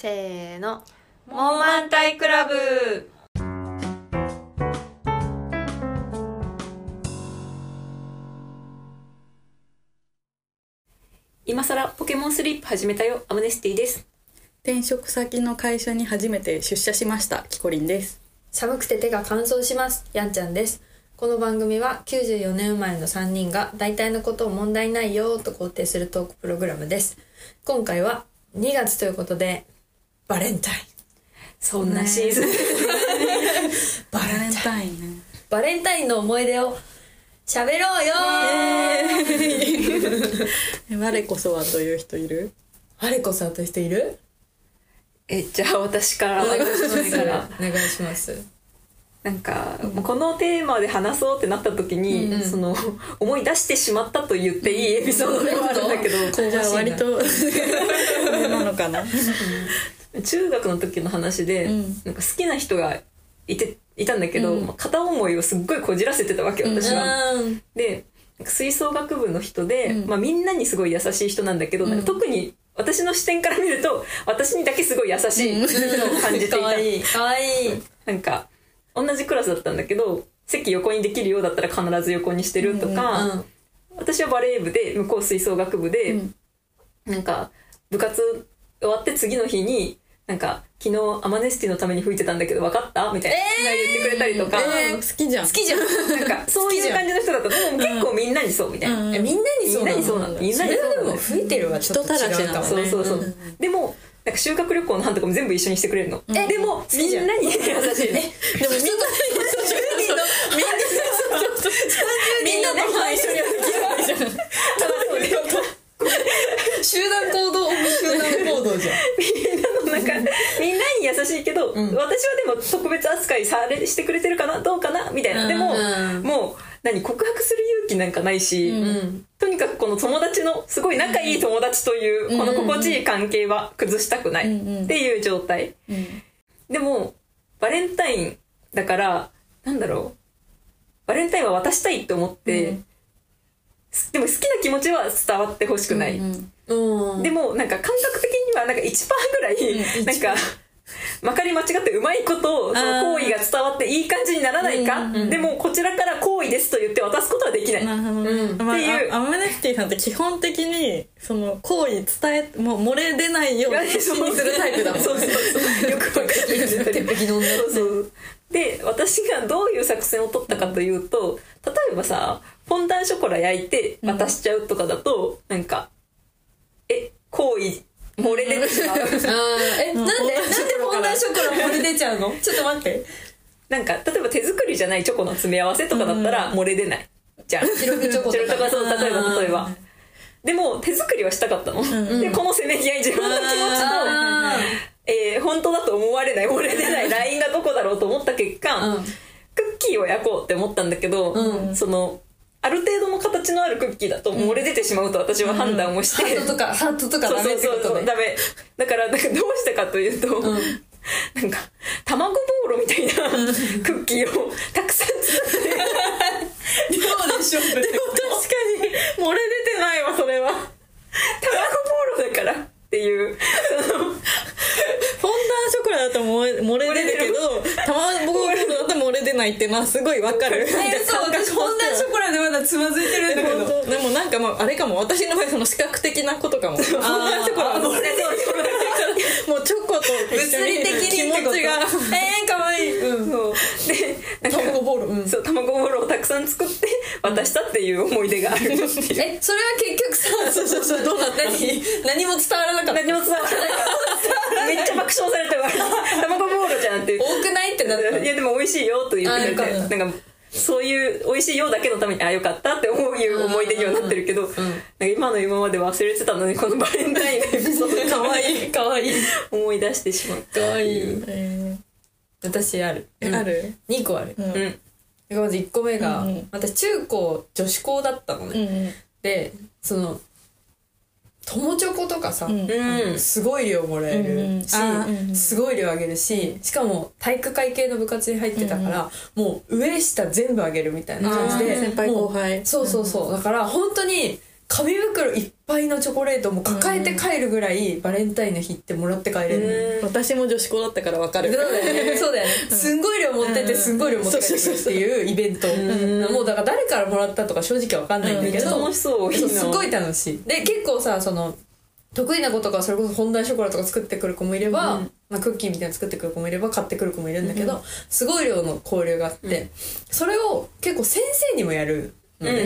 せーの。モーマンタイクラブ。今さらポケモンスリープ始めたよ。アムネスティです。転職先の会社に初めて出社しました。キコリンです。寒くて手が乾燥します。やんちゃんです。この番組は94年生まれの3人が大体のことを問題ないよと肯定するトークプログラムです。今回は2月ということでバレンタイン。そんなシーズン、バレンタインね。バレンタインの思い出を喋ろうよ。え我こそはという人いる？あれこさんという人いる？えじゃあ私からお願いします私から。お願いします。なんか、もうこのテーマで話そうってなった時に、うんうん。その思い出してしまと言っていいエピソードではあるんだけど、じゃあ割と なのかな？中学の時の話で、うん。なんか好きな人がいていたんだけど、うん。まあ片思いをすっごいこじらせてたわけ私は。うん。で吹奏楽部の人で、うん。まあ、みんなにすごい優しい人なんだけど、うん。なんか特に私の視点から見ると 私にだけすごい優しいのを感じていた、かわい。いかわい。いなんか同じクラスだったんだけど席横にできるようだったら必ず横にしてるとか、うん。私はバレー部で向こう吹奏楽部で、うん。なんか部活終わって次の日になんか昨日アマネスティのために吹いてたんだけど分かった？みたいな、言ってくれたりとか、えー好きじゃん。好きじゃん。なんかそういう感じの人だったでも結構みんなにそうみたいな、うんえみんなにそうなの。みんなにそうなのみんなにそう吹いてるはちょっと違うかもね。そうそうそう、うんでもなんか修学旅行の班とかも全部一緒にしてくれるの、えでもみんなに。優しいの でもみんなみんなと一緒に集 団行動オブ集団行動じゃんみんなの中みんなに優しいけど、ん私はでも特別扱いされしてくれてるかなどうかなみたいな、でも、うん。もう何告白する勇気なんかないし、うん。とにかくこの友達のすごい仲いい友達というこの心地いい関係は崩したくない。っていう状態、うんでもバレンタインだからなんだろう。バレンタインは渡したいって思って、うん。でも好きな気持ちは伝わってほしくない、うんうん。でもなんか感覚的にはなんか1%ぐらい、うんなんかまかり間違ってうまいことその行為が伝わっていい感じにならないか、うんうんでもこちらから行為ですと言って渡すことはできない、なうん。まあっていう。あアムネスティさんって基本的にその行為伝えもう漏れ出ないよう にするタイプだもんそうそうそう。よくわかる鉄壁の女そうそう。で私がどういう作戦を取ったかというと例えばさフォンダンショコラ焼いて渡しちゃうとかだと、なんかえ行為漏れ出てしまう。えなんでなんでフォンダンショコラ漏れ出ちゃうの？ちょっと待って。なんか例えば手作りじゃないチョコの詰め合わせとかだったら漏れ出ないじゃん。白くチョコとか。そう例えば例えば。でも手作りはしたかったの、でこのせめぎ合い自分の気持ちとあえー本当だと思われない漏れ出ないラインがどこだろうと思った結果、うん。クッキーを焼こうって思ったんだけど、うん。そのある程度の形のあるクッキーだと漏れ出てしまうと私は判断をして、ハートとかハートとかダメってことね。ダメ。だからなんかどうしたかというと、なんか卵ボーロみたいなクッキーをたくさん作って。どうでしょうでも確かに漏れ出てないわそれは。卵ボーロだからっていう。フォンダンショコラだと漏れ漏れ出るけど卵ボールだと漏れ出ないっていうのはすごいわかる。えそう私フォンダンショコラでまだつまずいてるんだけど。でもなんかもうあれかも。私の場合その視覚的なことかも。フォンダンショコラは漏れ出ないもうチョコと物理的に気持ちが。えー、そう。で卵ボール。うん。そう卵ボーロをたくさん作って渡したっていう思い出があるっていう。えそれは結局さ そうそうそう。どうなった？何？何も伝わらなかった。何も伝わらない。めっちゃ爆笑されてる卵ボーロじゃんって多くないってなった。いやでも美味しいよと言ってくれてなんかそういう美味しいよだけのためにあよかったって思ういう思い出にはなってるけど、なんか今の今まで忘れてたのにこのバレンタインのエピソードかわいいかわい。い思い出してしまったかわいいえ私ある。ーある？2個ある、うん。うん。まず1個目が、うんうん。私中高女子校だったのね、うんでその友チョコとかさ、うん。うん。すごい量もらえるうんうん。し、あーうんうん。すごい量あげるししかも体育会系の部活に入ってたから、もう上下全部あげるみたいな感じで先輩後輩。もうそうそう。そうだから本当に紙袋いっぱいのチョコレートも抱えて帰るぐらいバレンタインの日ってもらって帰れる私も女子校だったから分かる。そうだよね。そうだよね。すんごい量持ってって、すんごい量持って帰ってくるっていうイベント。もうだから誰からもらったとか正直わかんないんだけど。楽しそうすごい楽しい。で、結構さ、その、得意な子とかそれこそ本題ショコラとか作ってくる子もいれば、まあ、クッキーみたいなの作ってくる子もいれば買ってくる子もいるんだけど、すごい量の交流があって、それを結構先生にもやるうんうんう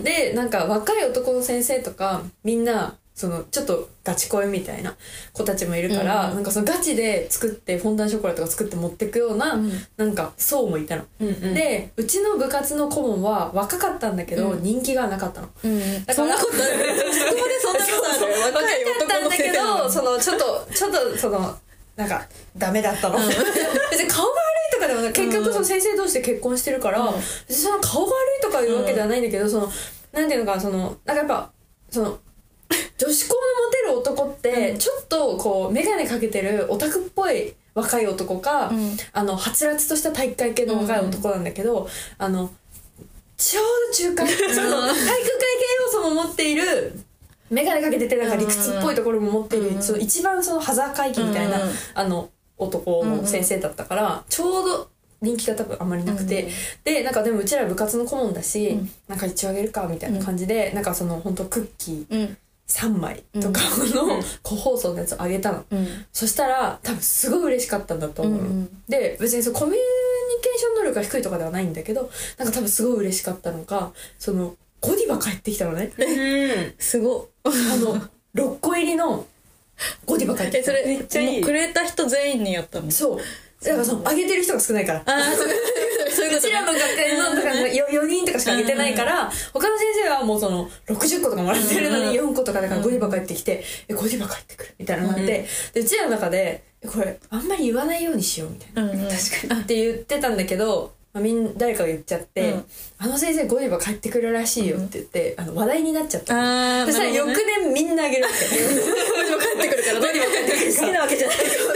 ん。でなんか若い男の先生とかみんなそのちょっとガチ恋みたいな子たちもいるから、うんなんかそのガチで作ってフォンダンショコラとか作って持ってくような、うん。なんか層もいたの、うんうん。でうちの部活の顧問は若かったんだけど、うん。人気がなかったの。うんだからそんなことあるそこでそんなことある。若いだったんだけどそのちょっとちょっとそのなんかダメだったの、別に顔が悪いとかでもない。結局その先生同士で結婚してるから、うん。別にその顔が悪いとかいうわけではないんだけど、そのなんていうのかなそのなんかやっぱその 女子校のモテる男ってちょっとこう眼鏡かけてるオタクっぽい若い男か、うん。あのはつらつとした体育会系の若い男なんだけど、あのちょうど中間 その体育会系要素も持っている眼鏡かけててなんか理屈っぽいところも持っている、うんその一番そのハザー会議みたいな、うん。あの男の先生だったから、ちょうど人気が多分あんまりなくて、うんでなんかでもうちら部活の顧問だし、うん。なんか一応あげるかみたいな感じで、なんかその本当クッキーうん。3枚とかの個包装のやつをあげたの、うん。そしたら多分すごい嬉しかったんだと思うの、うんうんで別にそのコミュニケーション能力が低いとかではないんだけどなんか多分すごい嬉しかったのかそのゴディバ帰ってきたのね。うん。すご。あの6個入りのゴディバ帰ってきたそれめっちゃいい。くれた人全員にやったの？そうだからそのあげてる人が少ないから。ああそう。そういうちらの学園のだから 4, 人とかしかあげてないから他の先生はもうその60個とかもらってるのに4個とかだからゴディバ帰ってきて「えゴディバ帰ってくる」みたいなのがあって、でうちらの中でえ「これあんまり言わないようにしよう」みたいな。確かに。って言ってたんだけど、まあ、みん誰かが言っちゃって、うん。あの先生ゴディバ帰ってくるらしいよって言って、あの話題になっちゃった。そしたら翌年みんなあげるわけ。帰ってくるからゴディバ帰ってくる好き なわけじゃない好きなわけじゃないのに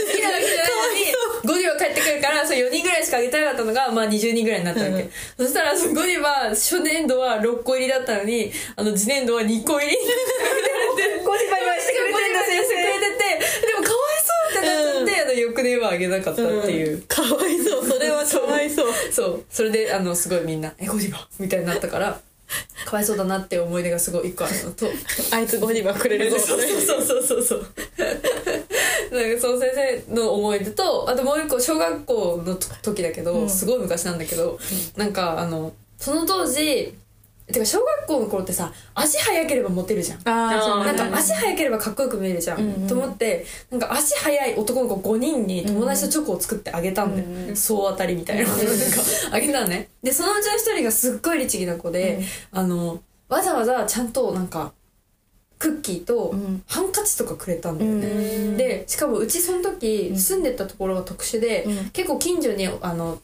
ゴディバ帰ってくるからそう4人ぐらいしかあげてなかったのが、まあ、20人ぐらいになったわけ、うん。そしたらそのゴディバ初年度は6個入りだったのにあの次年度は2個入りにゴディバ言わしてくれてんだ先してててでもかわいそうってなっちゃって、あの翌年はあげなかったっていう、かわいそう。それはかわいそう。そう。それであのすごいみんな「えゴディバ」みたいになったからかわいそうだなって思い出がすごい一個あるのと あいつゴディバくれるぞそうそうそうそうそうその先生の思い出とあともう一個小学校の時だけど、うん。すごい昔なんだけど、なんかあのその当時てか小学校の頃ってさ足速ければモテるじゃん。なんか足速ければかっこよく見えるじゃん、うんうん。と思ってなんか足速い男の子5人に友達とチョコを作ってあげたんだよ、うんうん。総当たりみたいな、なんかあげたのね。でそのうちの一人がすっごい律儀な子で、あのわざわざちゃんとなんかクッキーとうん。ハンカチとかくれたんだよね、うん。でしかもうちその時住んでたところが特殊で、うん。結構近所にあの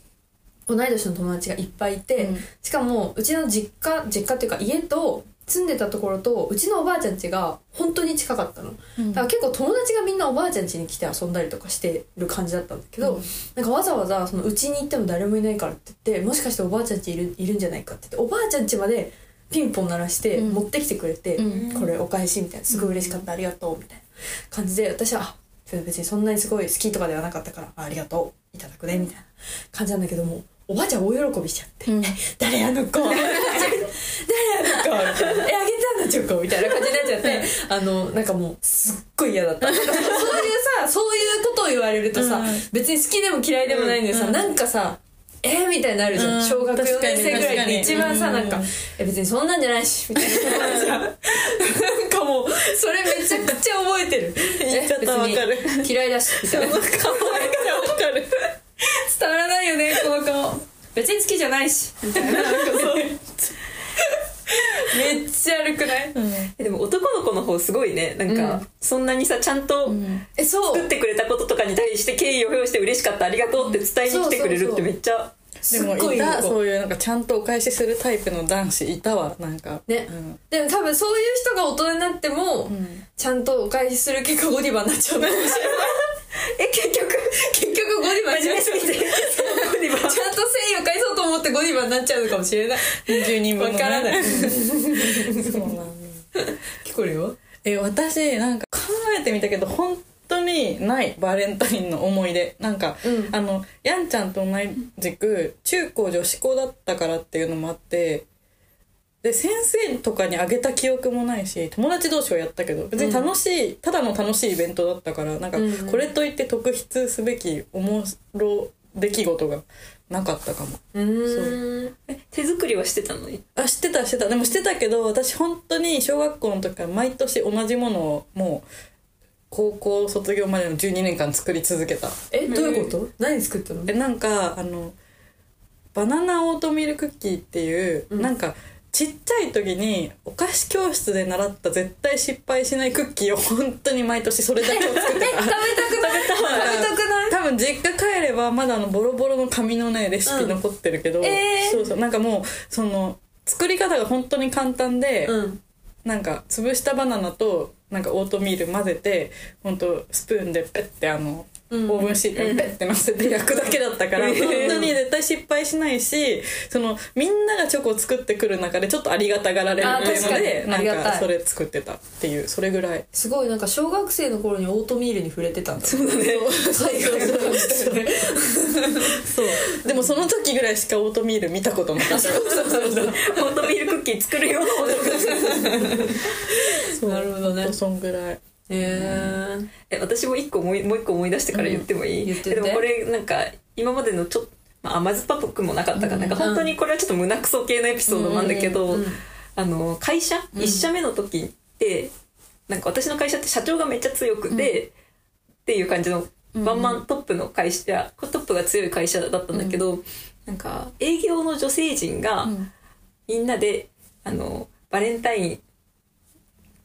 同い年の友達がいっぱいいて、うん。しかもうちの実家実家っていうか家と住んでたところとうちのおばあちゃん家が本当に近かったの、うん。だから結構友達がみんなおばあちゃん家に来て遊んだりとかしてる感じだったんだけど、うん。なんかわざわざそのうちに行っても誰もいないからって言ってもしかしておばあちゃん家いるいるんじゃないかって言っておばあちゃん家までピンポン鳴らしてうん。持ってきてくれて、うん。これお返しみたいなすごい嬉しかった、ありがとうみたいな感じで私はあ別にそんなにすごい好きとかではなかったからあありがとういただくねみたいな感じなんだけどもおばあちゃん大喜びしちゃって「うん。誰あの子誰あの子」みたいな「えあげたんだチョコ」みたいな感じになっちゃってあのなんかもうすっごい嫌だった。そういうさそういうことを言われるとさ、うん。別に好きでも嫌いでもないのにさ、うん。なんかさえ？ー、みたいになるじゃん、うん。小学4年生ぐらいで一番さ、確かに。なんか、え別にそんなんじゃないし。みたいな感じじゃん。なんかもうそれめちゃくちゃ覚えてる。言い方わかる。え別に嫌いだしみたいな。顔がわかる。伝わらないよねこの顔別に好きじゃないし。みたいな めっちゃ悪くない？えでも男の子の方すごいね。なんか、うん。そんなにさちゃんとえそう。作ってくれたこととかに対して敬意を表して嬉しかったありがとうって伝えに来てくれるってめっちゃでもすっごいいた子そういうなんかちゃんとお返しするタイプの男子いたわなんか。ね。うん。でも多分そういう人が大人になっても、ん。ちゃんとお返しする結果ゴディバになっちゃうかもしれない。え結局結局ゴディバになっちゃう15人なっちゃうかもしれない。二十人分、ね、からないそうなんだ。聞こえるよ？え私なんか考えてみたけど本当にないバレンタインの思い出。なんか、うん、あのやんちゃんと同じく中高女子校だったからっていうのもあってで先生とかにあげた記憶もないし友達同士はやったけど別に楽しい、うん、ただの楽しいイベントだったからなんかこれといって特筆すべきおもろ出来事がなかったかも。うーん。え手作りはしてたの？にあ知ってた知ってた。でも知ってたけど私本当に小学校の時から毎年同じものをもう高校卒業までの12年間作り続けた。えどういうこと？何作ったの？えなんかあのバナナオートミールクッキーっていう、うん。なんかちっちゃい時にお菓子教室で習った絶対失敗しないクッキーを本当に毎年それだけを作ってた。食べたくない？食べたくない。多分実家帰ればまだあのボロボロの紙のねレシピ残ってるけど、うんえー。そうそう。なんかもうその作り方が本当に簡単で、うん。なんか潰したバナナとなんかオートミール混ぜて本当スプーンでペッてあの、うんオーブンシートにペッて乗せて焼くだけだったから、うん。本当に絶対失敗しないしそのみんながチョコを作ってくる中でちょっとありがたがられるっていうのであ確かに。ありがたい。なんかそれ作ってたっていうそれぐらい。すごいなんか小学生の頃にオートミールに触れてたんだそうだね。そう。でもその時ぐらいしかオートミール見たことなかった。ホットミールクッキー作るよ。なるほどね。そんぐらい。へええ私も一個もうもう一個思い出してから言ってもいい、うん言ってでもこれなんか今までのちょっと、まあ、甘酸っぱくもなかったから、なん。か本当にこれはちょっと胸クソ系のエピソードなんだけど、うんうんあの会社うん。一社目の時ってなんか私の会社って社長がめっちゃ強くて、っていう感じのワンマントップの会社トップが強い会社だったんだけど、なんか営業の女性陣がん。みんなであのバレンタイン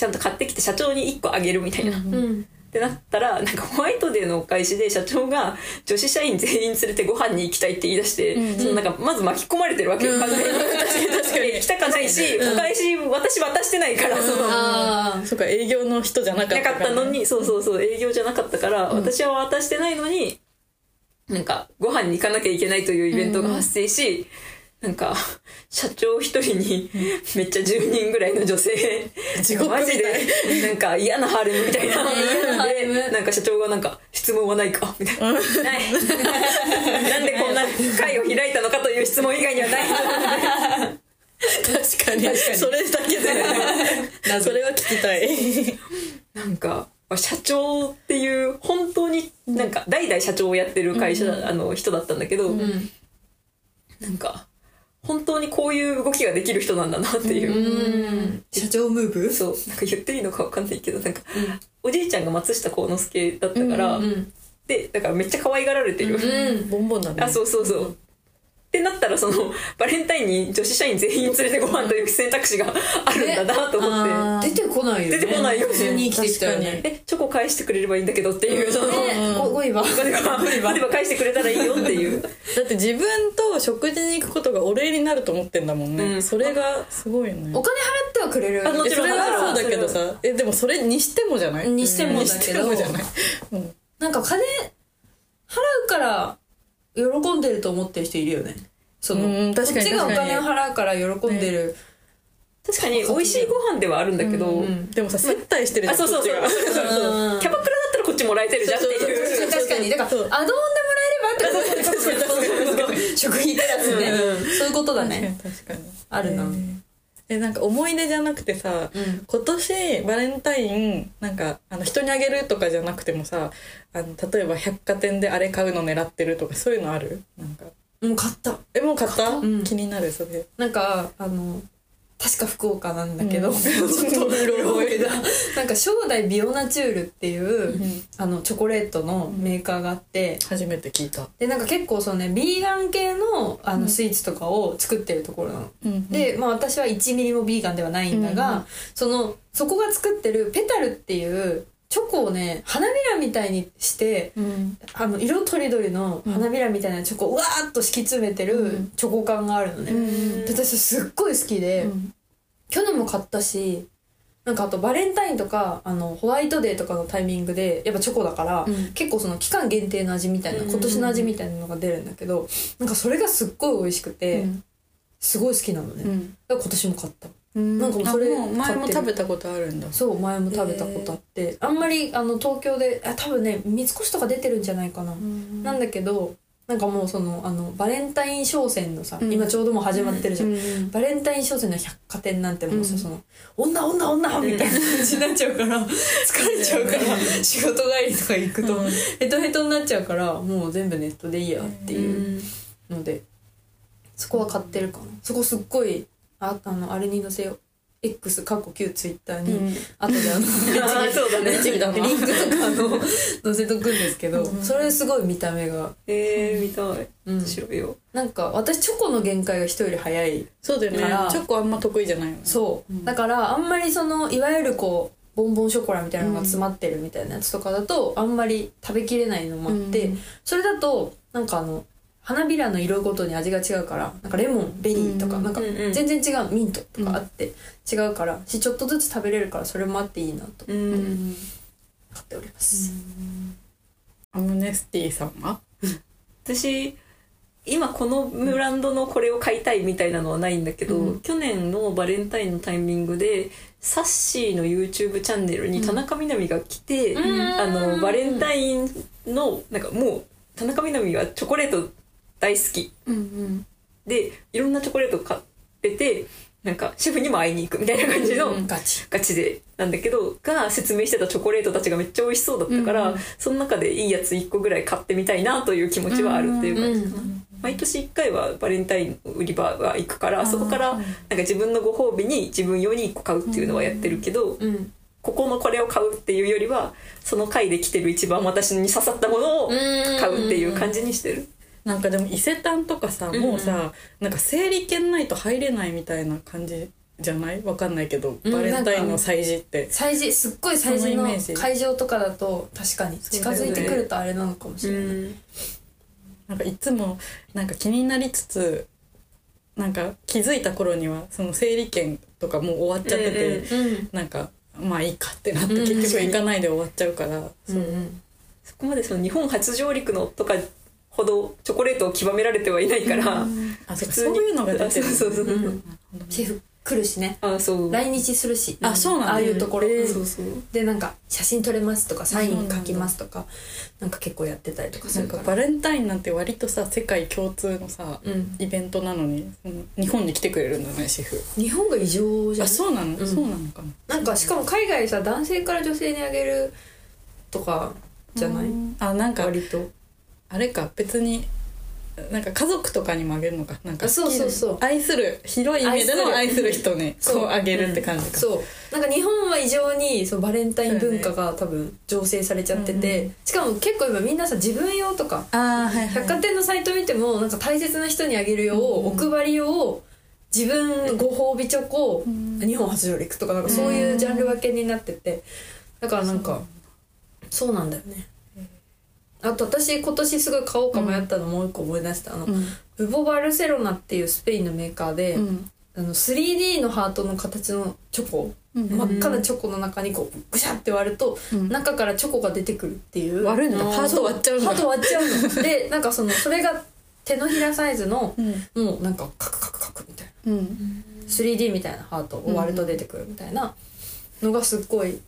ちゃんと買ってきて社長に1個あげるみたいな。うんってなったらなんかホワイトデーのお返しで社長が女子社員全員連れてご飯に行きたいって言い出して、うんうん。そのなんかまず巻き込まれてるわけよ、完全に確かに。確かに。行きたかないし、お返し私渡してないから、その。あそうか営業の人じゃなかったなかったのにそうそうそう営業じゃなかったから、私は渡してないのになんかご飯に行かなきゃいけないというイベントが発生し、なんか社長一人にめっちゃ10人ぐらいの女性地獄マジでなんか嫌なハーレムみたいな。嫌なハーレム。でなんか社長がなんか質問はないか？みたいな。ない。なんでこんな会を開いたのかという質問以外にはない。確かに。それだけで。それは聞きたい。なんか社長っていう本当になんか代々社長をやってる会社、あの人だったんだけど、ーうん。なんか本当にこういう動きができる人なんだなっていう、うん。社長ムーブ？そう。なんか言っていいのかわかんないけどなんか、おじいちゃんが松下幸之助だったから、うんでだからめっちゃ可愛がられてる、うんボンボンだね。あそうそうそう、ってなったらその バレンタインに女子社員全員連れてご飯という選択肢があるんだなと思って、出てこないよね。出てこないよね。普通に生きてきたよ確かねえチョコ返してくれればいいんだけどっていう、そのねごごいわ。お金は お金は返してくれたらいいよっていう。だって自分と食事に行くことがお礼になると思ってんだもんね、うん。それがすごいよね。お金払ってはくれるあもちろん。えそれはそうだけどさ。えでもそれにしてもじゃない？にしてもだけど。にしてもじゃない、うん、なんか金払うから喜んでると思ってる人いるよね。そのうん確かにこっちがお金を払うから喜んでる、確かに美味しいご飯ではあるんだけど、うんでもさ接待してるじゃんあそうそうそう。こっちが。うん。キャバクラだったらこっちもらえてるじゃんっていう。確かに。だからアドオンでもらえればってこと食費プラスね、そういうことだね。確かにあるな、えーえなんか思い出じゃなくてさ、うん。今年バレンタインなんかあの人にあげるとかじゃなくてもさあの例えば百貨店であれ買うの狙ってるとかそういうのある？なんか。もう買った。えもう買った、うん。気になるそれ。なんかあの確か福岡なんだけど、うん。ちょっとうろ覚えだ。なんか正代ビオナチュールっていう、ん。あのチョコレートのメーカーがあって。初めて聞いた、でなんか結構そのねビーガン系のあのスイーツとかを作ってるところなの、うんで、まあ、私は1ミリもビーガンではないんだが、うんうん。そのそこが作ってるペタルっていうチョコをね花びらみたいにしてうんあの色とりどりの花びらみたいなチョコをうわーっと敷き詰めてるうん。チョコ缶があるのね、うん。で私すっごい好きで、うん。去年も買ったしなんかあとバレンタインとかあのホワイトデーとかのタイミングでやっぱチョコだから、うん。結構その期間限定の味みたいなうん。今年の味みたいなのが出るんだけどなんかそれがすっごい美味しくて、うん。すごい好きなのね、うん。だから今年も買ったなんかもうそれあもう前も食べたことあるんだ。そう前も食べたことあって。あんまりあの東京であ多分ね三越とか出てるんじゃないかな、なんだけどなんかもうそのあのバレンタイン商戦のさ、うん。今ちょうどもう始まってるじゃん、うんバレンタイン商戦の百貨店なんてもうさ、うんその女女女みたいな感じになっちゃうから 疲れちゃうから仕事帰りとか行くと、うん。ヘトヘトになっちゃうからもう全部ネットでいいやっていうので。そこは買ってるかな。そこすっごいああのあれに載せよう。X 過去旧ツイッターに、うん。後であの リンクとかあの載せとくんですけど、うん。それすごい見た目が、えー、見たい。うん。調べよ。なんか私チョコの限界が人より早いそうだよね。からチョコあんま得意じゃないよね。そう、うん。だからあんまりそのいわゆるこうボンボンショコラみたいなのが詰まってるみたいなやつとかだとあんまり食べきれないのもあって、うん。それだとなんかあの花びらの色ごとに味が違うからなんかレモンベリーとか、うんなんか全然違うミントとかあって違うからしちょっとずつ食べれるからそれもあっていいなとううん、うん。買っております、アムネスティさんは？私今このブランドのこれを買いたいみたいなのはないんだけど、うん。去年のバレンタインのタイミングでサッシーの YouTube チャンネルに田中みな実が来て、うん。あのバレンタインのなんかもう田中みな実はチョコレート大好き。うんうん。でいろんなチョコレート買っててなんかシェフにも会いに行くみたいな感じの、うんガチ。ガチで。なんだけどが説明してたチョコレートたちがめっちゃ美味しそうだったから、うんその中でいいやつ1個ぐらい買ってみたいなという気持ちはあるっていう感じかな、毎年1回はバレンタインの売り場は行くからそこからなんか自分のご褒美に自分用に1個買うっていうのはやってるけど、うん。ここのこれを買うっていうよりはその回で来てる一番私に刺さったものを買うっていう感じにしてる。なんかでも伊勢丹とかさんもうさなんか整理券ないと入れないみたいな感じじゃない？わかんないけどうんバレンタインの催事って。催事すっごい催事の会場とかだと確かに近づいてくるとあれなのかもしれない、なんかいつもなんか気になりつつなんか気づいた頃にはその整理券とかもう終わっちゃってて、うんうんなんかまあいいかってなってうん結局行かないで終わっちゃうから、うんうん。そこまでその日本初上陸のとかほどチョコレートを極められてはいないから、あそうか普通に。そういうのが出てる そうそうそう。うん。シェフ来るしね。あそう。来日するし。あそうなんだ。ああいうところ、へーそうそう。でなんか写真撮れますとかサイン書きますとかなんか結構やってたりとかすなんるかからバレンタインなんて割とさ世界共通のさ、うん。イベントなのに日本に来てくれるんだねシェフ。日本が異常じゃん。あそうなの、ん。そうなのかな？なんかしかも海外さ男性から女性にあげるとかじゃない、あなんか割とあれか別になんか家族とかにもあげるのか。なんかあそうそうそう。愛する広い意味での愛愛する人にそう。こうあげるって感じか、そう。なんか日本は異常にそのバレンタイン文化が多分醸成されちゃってて、うんしかも結構今みんなさ自分用とかはいはい。百貨店のサイト見てもなんか大切な人にあげる用、うんお配り用自分ご褒美チョコ、ん。日本初上陸とかなんかそういうジャンル分けになってて。だからなんかそうなんだよねあと私今年すごい買おうか迷ったのもう一個思い出した。あの、うん。ブボバルセロナっていうスペインのメーカーで、うん。あの 3D のハートの形のチョコ、うん真っ赤なチョコの中にこうぐしゃって割ると、うん。中からチョコが出てくるっていう。割るんだハート割っちゃうんだハート割っちゃうの。で なんかそのそれが手のひらサイズのうん。もうなんかカクカクカクみたいな。うん。3D みたいなハートを割ると出てくるみたいなのがすっごい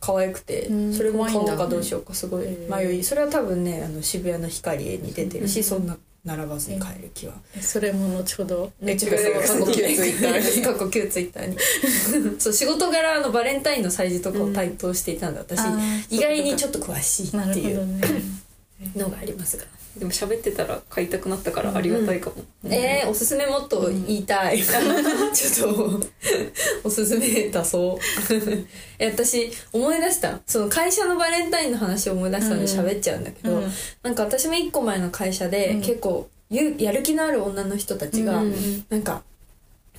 可愛くて、うんそれも買おうかどうしようかすごい迷いそれは多分ねあの渋谷の光に出てるし、そんな並ばずに買える気は。それも後ほどね X 過去旧ツイッターに。過去旧ツイッターに。そう仕事柄のバレンタインの催事とかを担当していたんで私、意外にちょっと詳しいなっていうのがありますが、でも喋ってたら買いたくなったからありがたいかも、えー、おすすめもっと言いたい、ちょっとおすすめ出そう。え私思い出した。その会社のバレンタインの話を思い出したので喋っちゃうんだけど、うん。なんか私も一個前の会社で、うん。結構ゆやる気のある女の人たちが、うん。なんか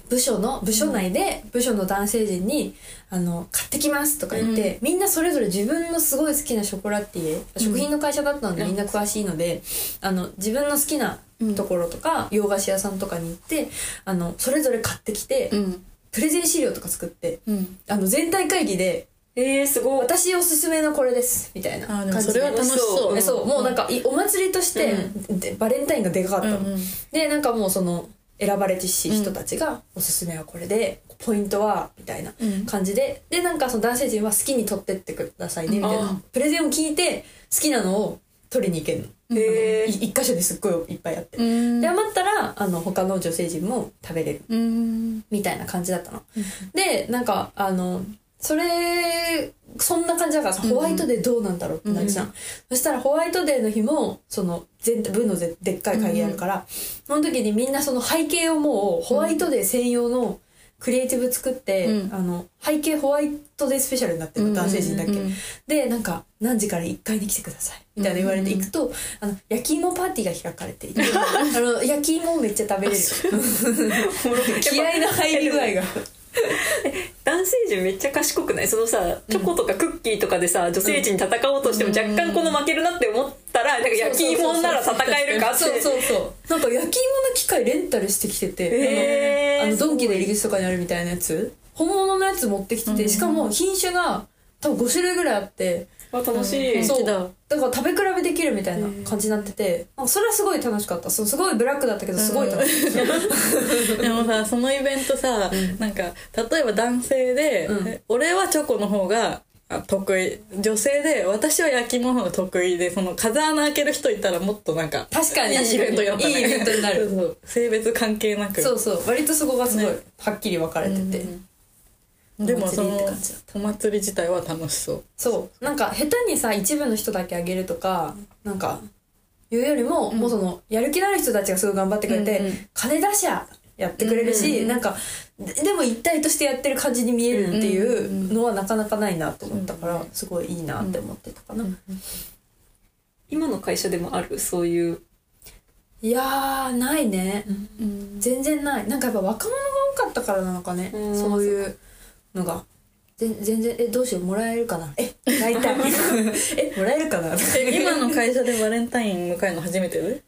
部署の部署内で部署の男性陣に「あの買ってきます」とか言って、みんなそれぞれ自分のすごい好きなショコラティエ、食品の会社だったのでみんな詳しいので、あの自分の好きなところとか、洋菓子屋さんとかに行ってあのそれぞれ買ってきて、うん。プレゼン資料とか作ってうん。あの全体会議でえー、すごい。私おすすめのこれですみたいな感じで。それは楽しそう。えそうもうなんかいお祭りとして、でバレンタインがでかかったの、うんうん。でなんかもうその選ばれし人たちがおすすめはこれでポイントはみたいな感じで、でなんかその男性陣は好きに取ってってくださいねみたいあなプレゼンを聞いて好きなのを取りに行けるの。へえい一箇所ですっごいいっぱいあって。うん。で余ったらあの他の女性陣も食べれる。うん。みたいな感じだったの。でなんかあのそれそんな感じだからさホワイトデーどうなんだろうってなるじゃん、そしたらホワイトデーの日もその全体部のででっかい会議あるから、その時にみんなその背景をもうホワイトデー専用のクリエイティブ作って、うん。あの背景ホワイトデースペシャルになってるの男性陣だけ、うんうんうんでなんか何時から1階に来てくださいみたいな言われて行くと、あの焼き芋パーティーが開かれていて あの焼き芋をめっちゃ食べれる。気合の入り具合が男性陣めっちゃ賢くない？そのさチョコとかクッキーとかでさ女性陣に戦おうとしても若干この負けるなって思ったらなんか焼き芋なら戦えるかって。そうそうそうなんか焼き芋の機械レンタルしてきてて、へー。あのドンキの入り口とかにあるみたいなやつ。本物のやつ持ってきてて、しかも品種が多分5種類ぐらいあってあ楽しい、そう。だ。だから食べ比べできるみたいな感じになってて。あそれはすごい楽しかった。そうすごいブラックだったけどすごい楽しかった、でもさそのイベントさ、なんか例えば男性で、うん。俺はチョコの方があ得意。女性で私は焼き芋の方が得意でその風穴開ける人いたらもっとなんか確かに。いいイベントになったね。いいイベントになる。そう。そう性別関係なく。そうそう。割とそこがすごいはっきり分かれてて、でもそお祭りってのお祭り自体は楽しそう。そう。なんか下手にさ一部の人だけあげるとかなんかいうよりも、もうそのやる気のある人たちがすごい頑張ってくれて、うんうん金出しゃやってくれるし、なんかででも一体としてやってる感じに見えるっていうのはなかなかないなと思ったから、すごいいいなって思ってたかな、今の会社でもある？そういう。いやーないね、全然ない。なんかやっぱ若者が多かったからなのかね、うん。そういうのが。ぜ全然えどうしようもらえるかな？えもらいたいえもらえるかな？え今の会社でバレンタイン迎えるの初めて？で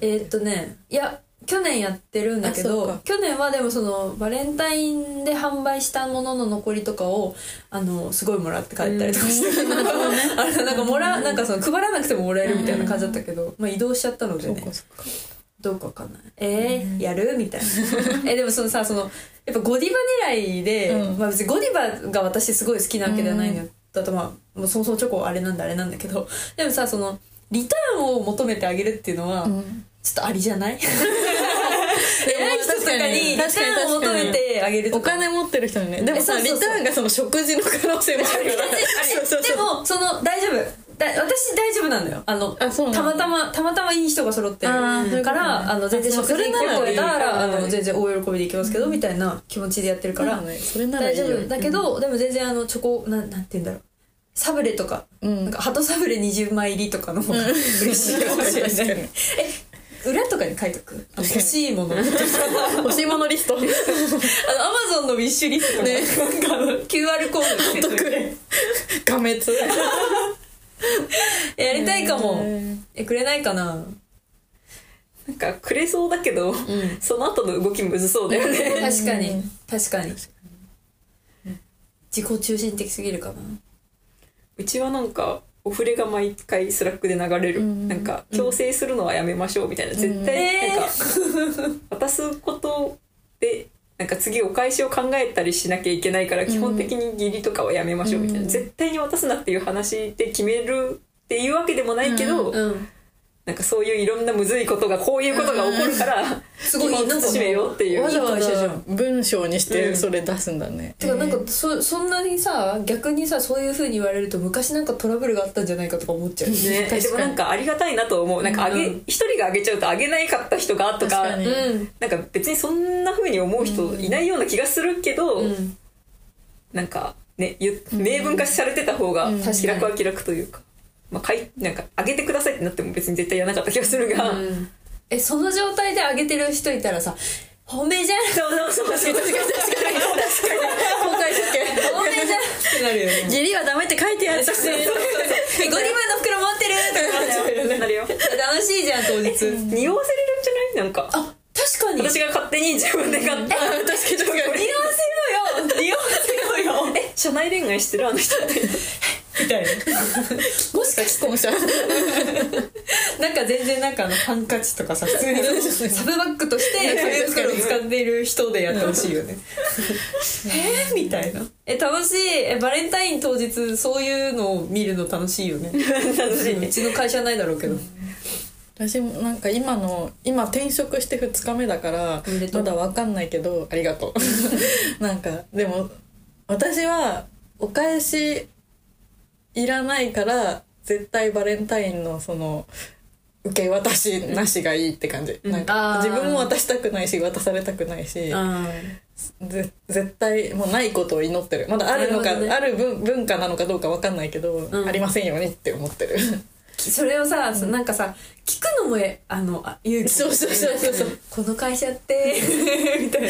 えーっとねいや去年やってるんだけど去年はでもそのバレンタインで販売したものの残りとかをあのすごいもらって帰ったりとかして、あれなんかもらなんかその配らなくてももらえるみたいな感じだったけど、まあ、移動しちゃったのでねどうかわかんない。えー、やる？みたいな。えでもそのさそのやっぱゴディバ狙いで、うん。まあ、別にゴディバが私すごい好きなわけではないのよ、だとまあもうそもそもチョコあれなんだあれなんだけどでもさそのリターンを求めてあげるっていうのは、ん。ちょっとありじゃない？とかに。リターンを求めてあげるとおか金持ってる人にね。でもさリターンがその食事の可能性もある からでもその大丈夫。だ私大丈夫なんだよ。あのたまたまたまたまいい人が揃ってるかことね。らあの全然あ食事にそれなら声をたらあの全然大喜びでいきますけどみたいな気持ちでやってるからねそれならい大丈夫。だけどでも全然あのチョコなんなんて言うんだろう。サブレとか。うん。なんか鳩サブレ20枚入りとかの方が嬉しいかもしれない。え裏とかに書いとく？欲しいもの。欲しいもの。リスト。あのアマゾンのウィッシュリストとか、なんかあの QR コードつけとく。画滅やりたいかも。うんえくれないかな？なんかくれそうだけど、ん。その後の動きむずそうだよね。確かに。確かに。自己中心的すぎるかな。うちはなんかお触れが毎回スラックで流れる、うんなんか強制するのはやめましょうみたいな、絶対なんか、渡すことでなんか次お返しを考えたりしなきゃいけないから基本的に義理とかはやめましょうみたいな、うん絶対に渡すなっていう話で決めるっていうわけでもないけど、うんなんかそういういろんなむずいことがこういうことが起こるから、すごい慎めよっていうわざわざ文章にしうんてそれ出すんだね、てかなんかそそんなにさ逆にさそういう風に言われると昔なんかトラブルがあったんじゃないかとか思っちゃう。よね、でもなんかありがたいなと思う。なんかあげうん。一、人があげちゃうとあげないかった人がとかなんか別にそんな風に思う人いないような気がするけど、うん。なんかねゆ明文化されてた方がうん。気楽は気楽というか、まあ、かいなんかあげてくださいってなっても別に絶対やらなかった気がするが、うん。えその状態であげてる人いたらさ褒めじゃん。そうそうそう。確かに。確かに。確かに。公開処刑褒めじゃんってなるよね義理はダメって書いてあるしえゴディバの袋持ってるとかなるよ楽しいじゃん当日匂わせれるんじゃないなんかあ確かに。私が勝手に。自分で買った確かに。確かに。匂わせようよ匂わせようよえ社内恋愛してるあの人ってみたいな。もしか既婚者なんか全然なんかあのハンカチとかさ普通に サブバッグとして紙袋を使っている人でやってほしいよね。えー、みたいな。え楽しい。えバレンタイン当日そういうのを見るの楽しいよね。楽しいうちの会社はないだろうけど。私もなんか今の今転職して2日目だからまだわかんないけどありがとう。なんかでも私はお返しいらないから絶対バレンタインのその受け渡しなしがいいって感じ、なんかあー。自分も渡したくないし渡されたくないし絶対もうないことを祈ってる。まだあるのかね。ある文文化なのかどうかわかんないけど、ん。ありませんようにって思ってる。それをさ、なんかさ聞くのもえあのあ勇気。そうそうそうそうそう。この会社って みたいな。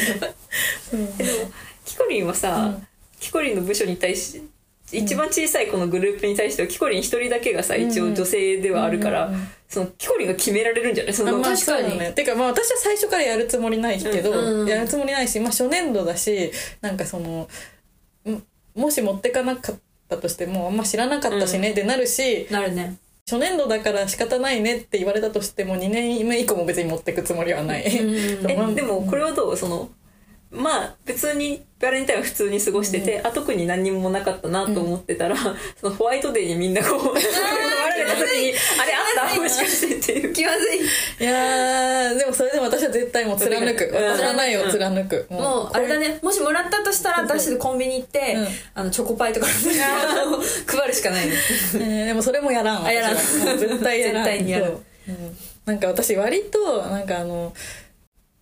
キコリンはさ、キコリンの部署に対し一番小さいこのグループに対してはキコリン一人だけがさ一応女性ではあるから、そのキコリンが決められるんじゃない？その、まあ確かに。ね、てかまあ私は最初からやるつもりないけど、うんやるつもりないし、まあ、初年度だしなんかそのんもし持ってかなかったとしてもあんま知らなかったしね、でなるしなるね。初年度だから仕方ないねって言われたとしても2年目以降も別に持ってくつもりはない。うん でもこれはどう？そのまあ別にバレンタインは普通に過ごしてて、あ特に何にもなかったなと思ってたら、そのホワイトデーにみんなこう 我れた時にあれあった？もしかしてっていう。気まずい。いやーでもそれでも私は絶対もう貫く。うん。渡らないを貫く、もうあれだね。もしもらったとしたらダッシュでコンビニ行って、うん。あのチョコパイとか配るしかないね えーでもそれもやらんあやらん。絶対やらん。絶対にやる。う。んなんか私割となんかあの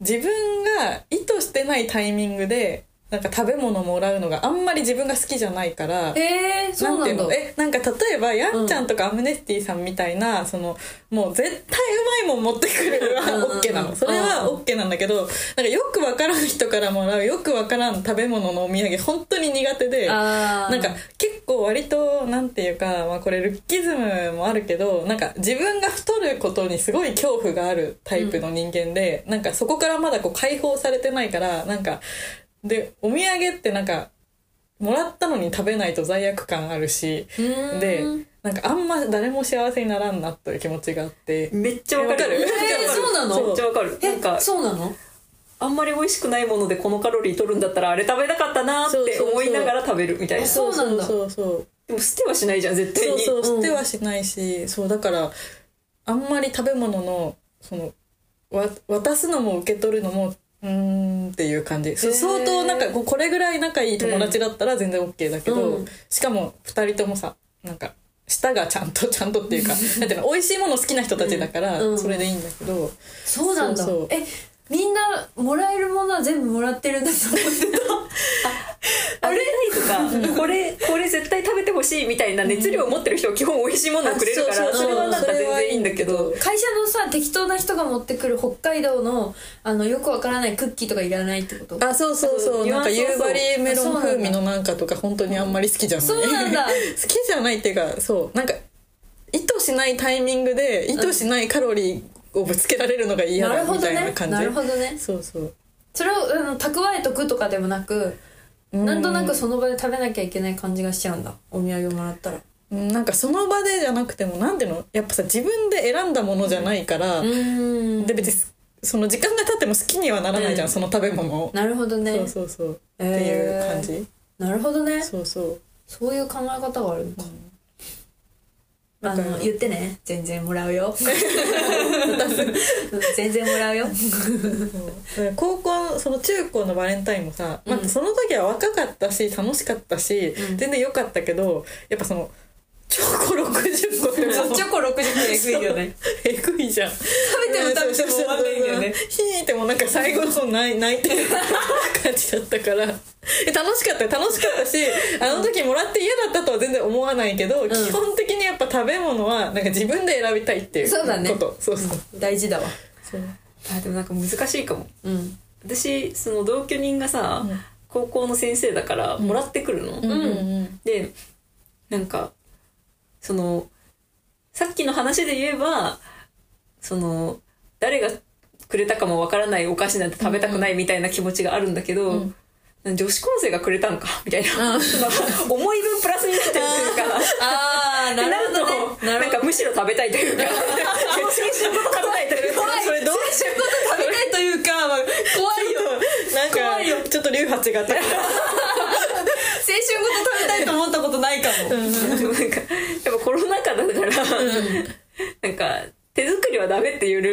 自分が意図してないタイミングでなんか食べ物もらうのがあんまり自分が好きじゃないからえー、そうなんだ。ていうの？えなんか例えばヤンちゃんとかアムネスティさんみたいな、そのもう絶対うまいもん持ってくるはうんうんうん OK なのそれは OK なんだけどなんかよくわからん人からもらうよくわからん食べ物のお土産本当に苦手でなんか結構割となんていうか、まあ、これルッキズムもあるけどなんか自分が太ることにすごい恐怖があるタイプの人間で、なんかそこからまだこう解放されてないからなんかでお土産ってなんかもらったのに食べないと罪悪感あるしでなんかあんま誰も幸せにならんなという気持ちがあって。めっちゃわかる。えーそうなの？めっちゃわかる。なんえかそうなの？あんまり美味しくないものでこのカロリー取るんだったらあれ食べなかったなって思いながら食べるみたいな。そうなんだ。そうそう。でも捨てはしないじゃん絶対に。そうそううん。捨てはしないし、そうだからあんまり食べ物のそのわ渡すのも受け取るのもうーんっていう感じ、そうへー相当なんかこれぐらい仲いい友達だったら全然 OK だけど、うん。しかも2人ともさなんか舌がちゃんとちゃんとっていうか なんていうの美味しいもの好きな人たちだからうん。それでいいんだけど、そうなんだ。そうそう。えみんなもらえるものは全部もらってるんだと思って あれ？ないとかこれこれ絶対食べてほしいみたいな熱量を持ってる人は基本美味しいものをくれるからあそれはなんか全然いいんだけど。た会社のさ適当な人が持ってくる北海道のあのよくわからないクッキーとかいらないってこと？あそうそうそう。なんか夕張メロン風味そのなんかとか本当にあんまり好きじゃない。そうなんだ。好きじゃないっていうかそう。なんか意図しないタイミングで意図しないカロリーをぶつけられるのが嫌だみたいな感じ、なるほどね。そうそう。それをあの蓄えとくとかでもなくなんとなくその場で食べなきゃいけない感じがしちゃうんだ。お土産をもらったら。うんなんかその場でじゃなくてもなんていうの？やっぱさ自分で選んだものじゃないから、うん。で別にその時間が経っても好きにはならないじゃん、うん。その食べ物を、なるほどね。そうそうそう、へーっていう感じ。なるほどね。そうそう。そういう考え方があるのか、あだからの言ってね。全然もらうよ。う ん 全然もらうよ。高校のその中高のバレンタインもさ、まあ、その時は若かったし楽しかったし、うん。全然良かったけどやっぱそのチョコ60個チョコ60個えぐいよね。えぐいじゃん。食べても食べても終わんないんだよね。ひーってもうなんか最後の方泣い泣いてる感じだったから。え楽しかったよ。楽しかったしあの時もらって嫌だったとは全然思わないけど、基本的にやっぱ食べ物はなんか自分で選びたいっていうそうだね。ことそうそう。大事だわ。そう。あでもなんか難しいかも。うん。私その同居人がさ、うん。高校の先生だからもらってくるの、うんうん。でなんかその、さっきの話で言えば、その、誰がくれたかもわからないお菓子なんて食べたくないみたいな気持ちがあるんだけど、うん、女子高生がくれたのか？みたいな、うん、思い分プラスになってるというか。ああなるほど、ね、なるんかむしろ食べたいというか。別に仕事食べたいという？かそれどう仕事食べたいというか、怖いよ。なんか怖いよ。ちょっと流派違った。青春ごと食べたいと思ったことないかも、うん、なんか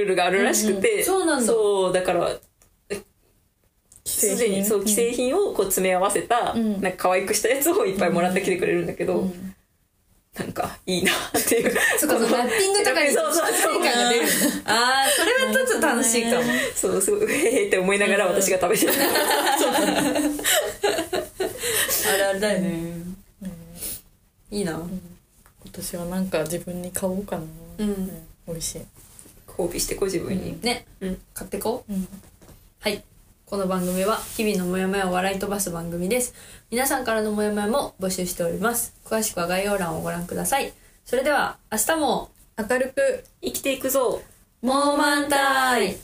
ルールがあるらしくて、そうなんだ。そうだからすでにそう既製品をこう詰め合わせた、ん。なんか可愛くしたやつをいっぱいもらってきてくれるんだけど、なんかいいなっていう。そうかそうラッピングとかにそうそうそう感が出るああそれはちょっと楽しいかもそうすごいえーって思いながら私が食べてる、あれあれだよね。いいな。今年はなんか自分に買おうかな。うん。美味しい褒美してこう自分に、ねうん買ってこううんはい。この番組は日々のモヤモヤを笑い飛ばす番組です。皆さんからのモヤモヤも募集しております。詳しくは概要欄をご覧ください。それでは明日も明るく生きていくぞモーマンタイ